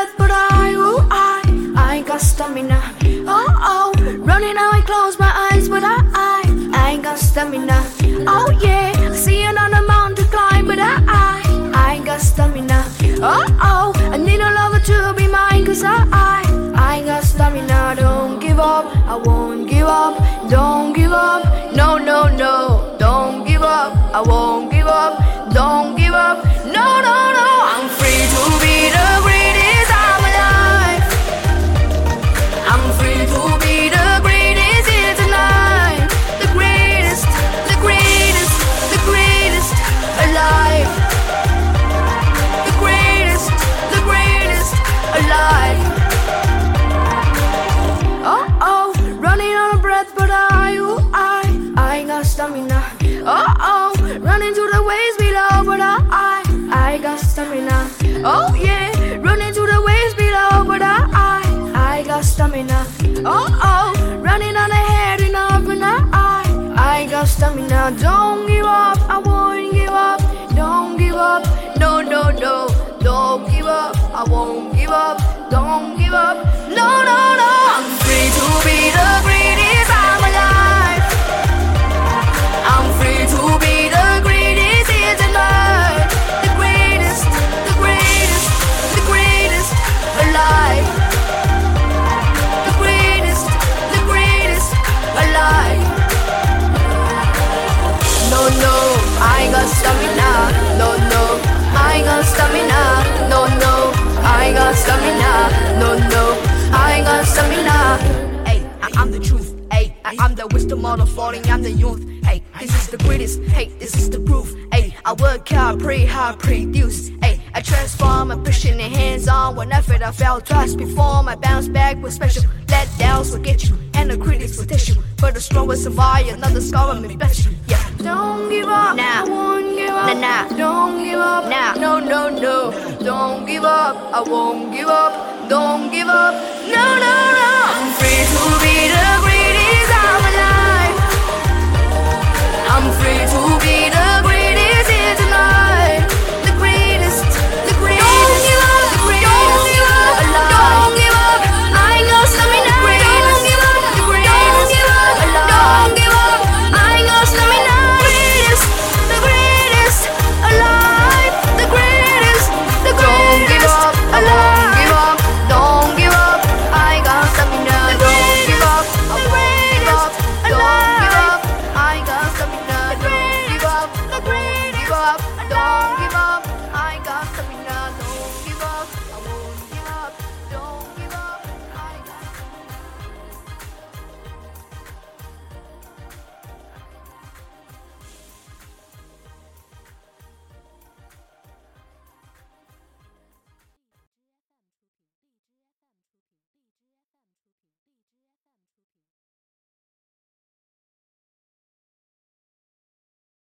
breath, but I, oh, I, I ain't got stamina. Oh, oh, running now I close my eyes, but I, I, I ain't got stamina. Oh, yeah, I see another mountain to climb, but I, I, I ain't got stamina. Oh, oh, I need a lover to be mine, cause I, I, I ain't got stamina. Don't give up, I won't give up, don't give up, no, no, no, don't give up, I won't. Oh yeah, running to the waves below, but I, I, I got stamina. Oh oh, running on ahead enough, and I, I, got stamina. Don't give up, I won't give up. Don't give up, no no no. Don't give up, I won't give up. Don't give up, no no no. I'm free to be the greatest I'm the truth. Hey, I- I'm the wisdom of the falling. I'm the youth. Hey, this is the greatest. Hey, this is the proof. Hey, I work hard, pray hard, produce. Hey, I transform my pushing the hands on. Whenever I fell twice before, my bounce back was special. Let downs will get you, and the critics will test you. But the strong will survive. Another scar will bless you. Yeah. Don't give up. Nah. I won't give up. Nah, nah. Don't give up. Nah. No, no, no. Don't give up. I won't give up. Don't give up. No, no, no. I'm free to be the